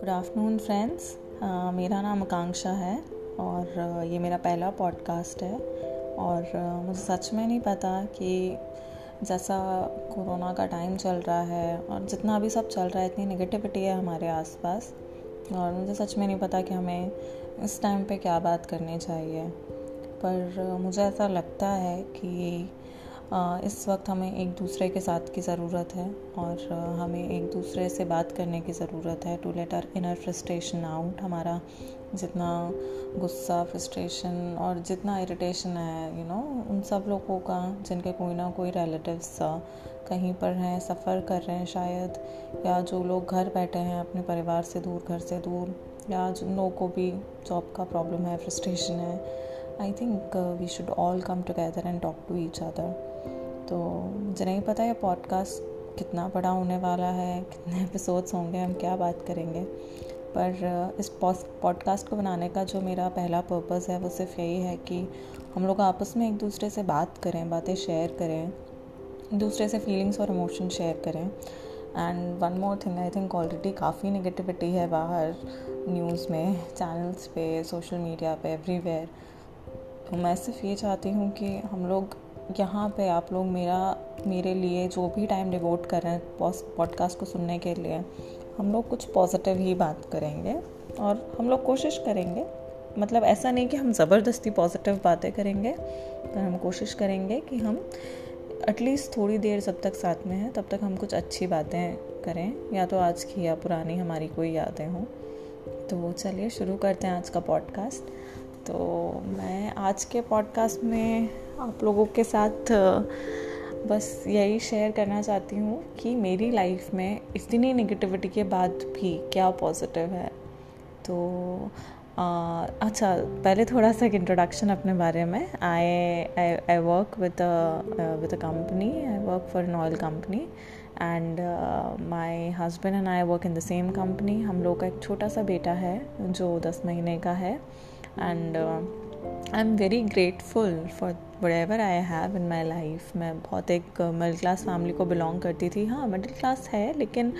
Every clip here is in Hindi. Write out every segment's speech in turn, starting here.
गुड आफ्टरनून फ्रेंड्स मेरा नाम आकांक्षा है और uh, ये मेरा पहला पॉडकास्ट है। और uh, मुझे सच में नहीं पता कि जैसा कोरोना का टाइम चल रहा है और जितना भी सब चल रहा है इतनी नेगेटिविटी है हमारे आसपास। और मुझे सच में नहीं पता कि हमें इस टाइम पे क्या बात करनी चाहिए। पर uh, मुझे ऐसा लगता है कि इस वक्त हमें एक दूसरे के साथ की ज़रूरत है और हमें एक दूसरे से बात करने की ज़रूरत है। To let our inner frustration out हमारा जितना गुस्सा फ्रस्ट्रेशन और जितना इरिटेशन है यू नो उन सब लोगों का, जिनके कोई ना कोई रिलेटिव्स कहीं पर हैं, सफ़र कर रहे हैं शायद, या जो लोग घर बैठे हैं अपने परिवार से दूर, घर से दूर, या जिन लोगों को भी जॉब का प्रॉब्लम है फ्रस्ट्रेशन है I think we should all come together and talk to each other तो मुझे नहीं पता ये पॉडकास्ट कितना बड़ा होने वाला है, कितने एपिसोड्स होंगे, हम क्या बात करेंगे। पर इस पॉडकास्ट को बनाने का जो मेरा पहला पर्पज़ है, वो सिर्फ़ यही है कि हम लोग आपस में एक दूसरे से बात करें, बातें शेयर करें, दूसरे से फीलिंग्स और इमोशन शेयर करें। And one more thing I think already काफ़ी नेगेटिविटी है बाहर न्यूज़ में चैनल्स पे सोशल मीडिया पे एवरीवेयर तो मैं सिर्फ़ ये चाहती हूँ कि हम लोग यहाँ पे आप लोग मेरा, मेरे लिए जो भी टाइम डिवोट कर रहे हैं पॉडकास्ट को सुनने के लिए, हम लोग कुछ पॉजिटिव ही बात करेंगे और हम लोग कोशिश करेंगे। मतलब ऐसा नहीं कि हम ज़बरदस्ती पॉजिटिव बातें करेंगे, पर हम कोशिश करेंगे कि हम एटलीस्ट थोड़ी देर जब तक साथ में हैं, तब तक हम कुछ अच्छी बातें करें। या तो आज की या पुरानी हमारी कोई यादें हों। तो चलिए शुरू करते हैं आज का पॉडकास्ट तो मैं आज के पॉडकास्ट में आप लोगों के साथ बस यही शेयर करना चाहती हूँ कि मेरी लाइफ में इतनी नेगेटिविटी के बाद भी क्या पॉजिटिव है। तो आ, अच्छा पहले थोड़ा सा एक इंट्रोडक्शन अपने बारे में। I I work with with a company I work for an oil company and my husband and I work in the same company हम लोग का एक छोटा सा बेटा है जो दस महीने का है। And I am very grateful for whatever I have in my life मैं बहुत एक मिडिल क्लास फैमिली को बिलोंग करती थी। हाँ मिडिल क्लास है लेकिन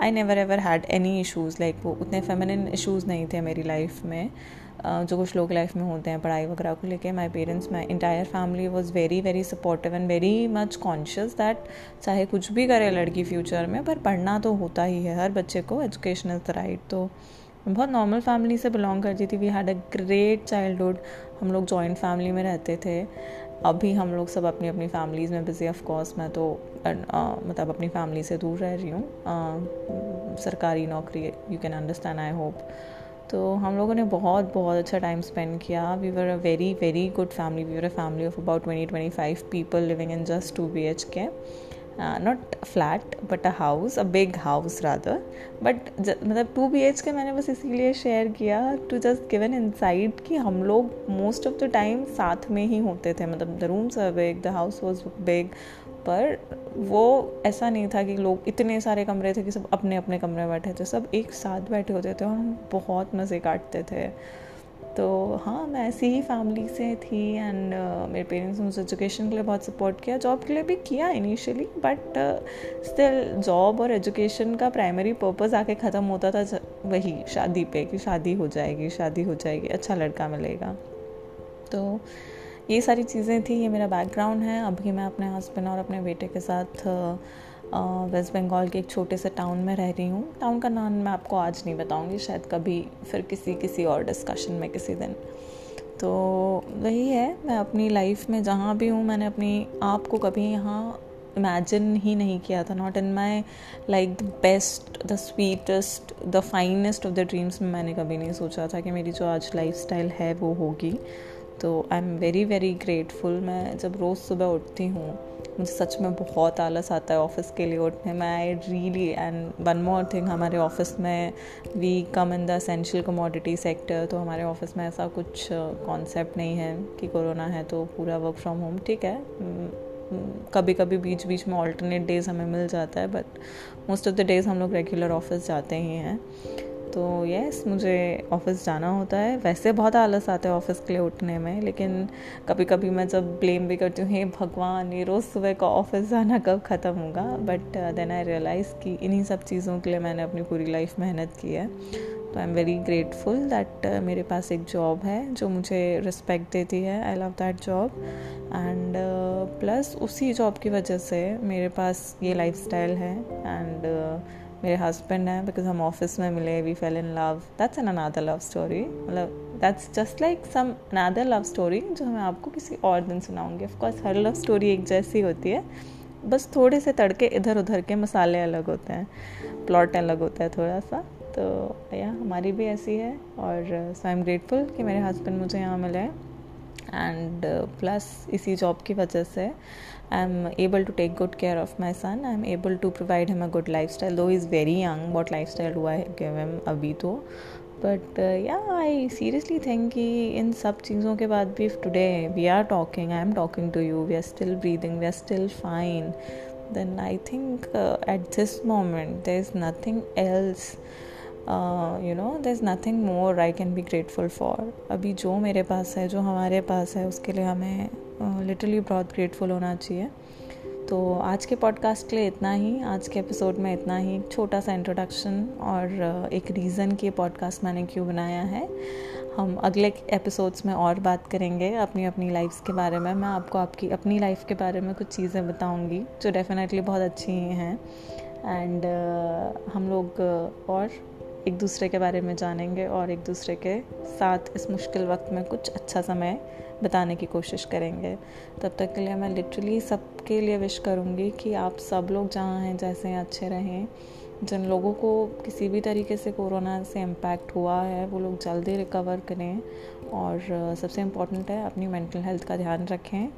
I never ever had any issues like वो उतने फेमिनिन इशूज़ नहीं थे मेरी लाइफ में। Uh, जो कुछ लोग लाइफ में होते हैं पढ़ाई वगैरह को लेके my parents my entire family was very very supportive and very much conscious that चाहे कुछ भी करे लड़की फ्यूचर में पर पढ़ना तो होता ही है हर बच्चे को एजुकेशन इज़ द राइट तो बहुत नॉर्मल फैमिली से बिलोंग करती थी. We had a great childhood हम लोग जॉइंट फैमिली में रहते थे. अभी हम लोग सब अपनी अपनी फैमिलीज़ में बिज़ी ऑफ़ कोर्स मैं तो मतलब अपनी फैमिली से दूर रह रही हूँ. सरकारी नौकरी you can understand I hope तो हम लोगों ने बहुत बहुत अच्छा टाइम स्पेंड किया. We were a very very good family we were a family of about twenty twenty five people living in just two B H K not flat but a house a big house rather but मतलब टू बी एच के मैंने बस इसीलिए शेयर किया टू जस्ट गिवन इनसाइड कि हम लोग मोस्ट ऑफ़ द टाइम साथ में ही होते थे. मतलब the rooms are big the house was big पर वो ऐसा नहीं था कि लोग इतने सारे कमरे थे कि सब अपने अपने कमरे में बैठे थे. सब एक साथ बैठे होते थे और हम बहुत मज़े काटते थे. तो हाँ मैं ऐसी ही फैमिली से थी एंड uh, मेरे पेरेंट्स ने मुझे एजुकेशन के लिए बहुत सपोर्ट किया जॉब के लिए भी किया इनिशियली बट स्टिल जॉब और एजुकेशन का प्राइमरी पर्पज़ आके ख़त्म होता था वही शादी पे कि शादी हो जाएगी शादी हो जाएगी अच्छा लड़का मिलेगा। तो ये सारी चीज़ें थी ये मेरा बैकग्राउंड है। अभी मैं अपने हस्बैंड और अपने बेटे के साथ uh, वेस्ट बंगाल के एक छोटे से टाउन में रह रही हूँ। टाउन का नाम मैं आपको आज नहीं बताऊँगी, शायद कभी फिर किसी किसी और डिस्कशन में किसी दिन। तो वही है, मैं अपनी लाइफ में जहाँ भी हूँ, मैंने अपनी आप को कभी यहाँ इमेजिन ही नहीं किया था। Not in my like the best the sweetest the finest of the dreams में मैंने कभी नहीं सोचा था कि मेरी जो आज लाइफ स्टाइल है वो होगी। तो I am very very grateful मैं जब रोज़ सुबह उठती हूँ, मुझे सच में बहुत आलस आता है ऑफ़िस के लिए उठने में। I really and one more thing हमारे ऑफ़िस में we come in the essential commodity sector तो हमारे ऑफ़िस में ऐसा कुछ कॉन्सेप्ट नहीं है कि कोरोना है तो पूरा वर्क फ्रॉम होम ठीक है? कभी कभी बीच बीच में ऑल्टरनेट डेज़ हमें मिल जाता है but most of the days हम लोग रेगुलर ऑफ़िस जाते ही हैं। तो यस मुझे ऑफ़िस जाना होता है। वैसे बहुत आलस आता है ऑफ़िस के लिए उठने में, लेकिन कभी कभी मैं जब ब्लेम भी करती हूँ, हे भगवान, ये रोज़ सुबह का ऑफ़िस जाना कब ख़त्म होगा? बट देन आई रियलाइज़ कि इन्हीं सब चीज़ों के लिए मैंने अपनी पूरी लाइफ मेहनत की है। तो I am very grateful that मेरे पास एक जॉब है जो मुझे रिस्पेक्ट देती है। I love that job and plus उसी जॉब की वजह से मेरे पास ये लाइफ है। एंड मेरे हस्बैंड हैं बिकॉज़ हम ऑफ़िस में मिले we fell in love that's an another love story मतलब that's just like some another love story जो मैं आपको किसी और दिन सुनाऊँगी. ऑफकोर्स हर लव स्टोरी एक जैसी होती है. बस थोड़े से तड़के इधर उधर के मसाले अलग होते हैं. प्लॉट अलग होता है थोड़ा सा तो या हमारी भी ऐसी है. और सो आई एम ग्रेटफुल कि मेरे हस्बैंड मुझे यहाँ मिले. एंड प्लस uh, इसी जॉब की वजह से I am able to take good care of my son I am able to provide him a good life style though is very young what life style हुआ है अभी तो? बट या आई सीरियसली थिंक कि इन सब चीज़ों के बाद भी today we are talking I am talking to you we are still breathing we are still fine then I think at this moment there is nothing else you know there is nothing more I can be grateful for अभी जो मेरे पास है जो हमारे पास है उसके लिए हमें लिटरली uh, बहुत ग्रेटफुल होना चाहिए। तो आज के पॉडकास्ट के लिए इतना ही। आज के एपिसोड में इतना ही। छोटा सा इंट्रोडक्शन और uh, एक रीज़न की पॉडकास्ट मैंने क्यों बनाया है। हम अगले एपिसोड्स में और बात करेंगे अपनी अपनी लाइफ्स के बारे में। मैं आपको आपकी अपनी लाइफ के बारे में कुछ चीज़ें बताऊँगी जो डेफिनेटली बहुत अच्छी हैं। एंड uh, हम लोग uh, और एक दूसरे के बारे में जानेंगे और एक दूसरे के साथ इस मुश्किल वक्त में कुछ अच्छा समय बताने की कोशिश करेंगे। तब तक के लिए मैं लिटरली सबके लिए विश करूँगी कि आप सब लोग जहाँ हैं, जैसे हैं, अच्छे रहें। जिन लोगों को किसी भी तरीके से कोरोना से इम्पैक्ट हुआ है, वो लोग जल्दी रिकवर करें और सबसे इंपॉर्टेंट है अपनी मेंटल हेल्थ का ध्यान रखें,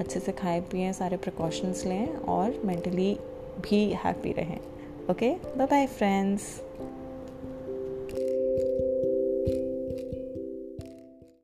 अच्छे से खाएँ, पिए, सारे प्रिकॉशंस लें और मेंटली भी हैप्पी रहें। Okay bye bye friends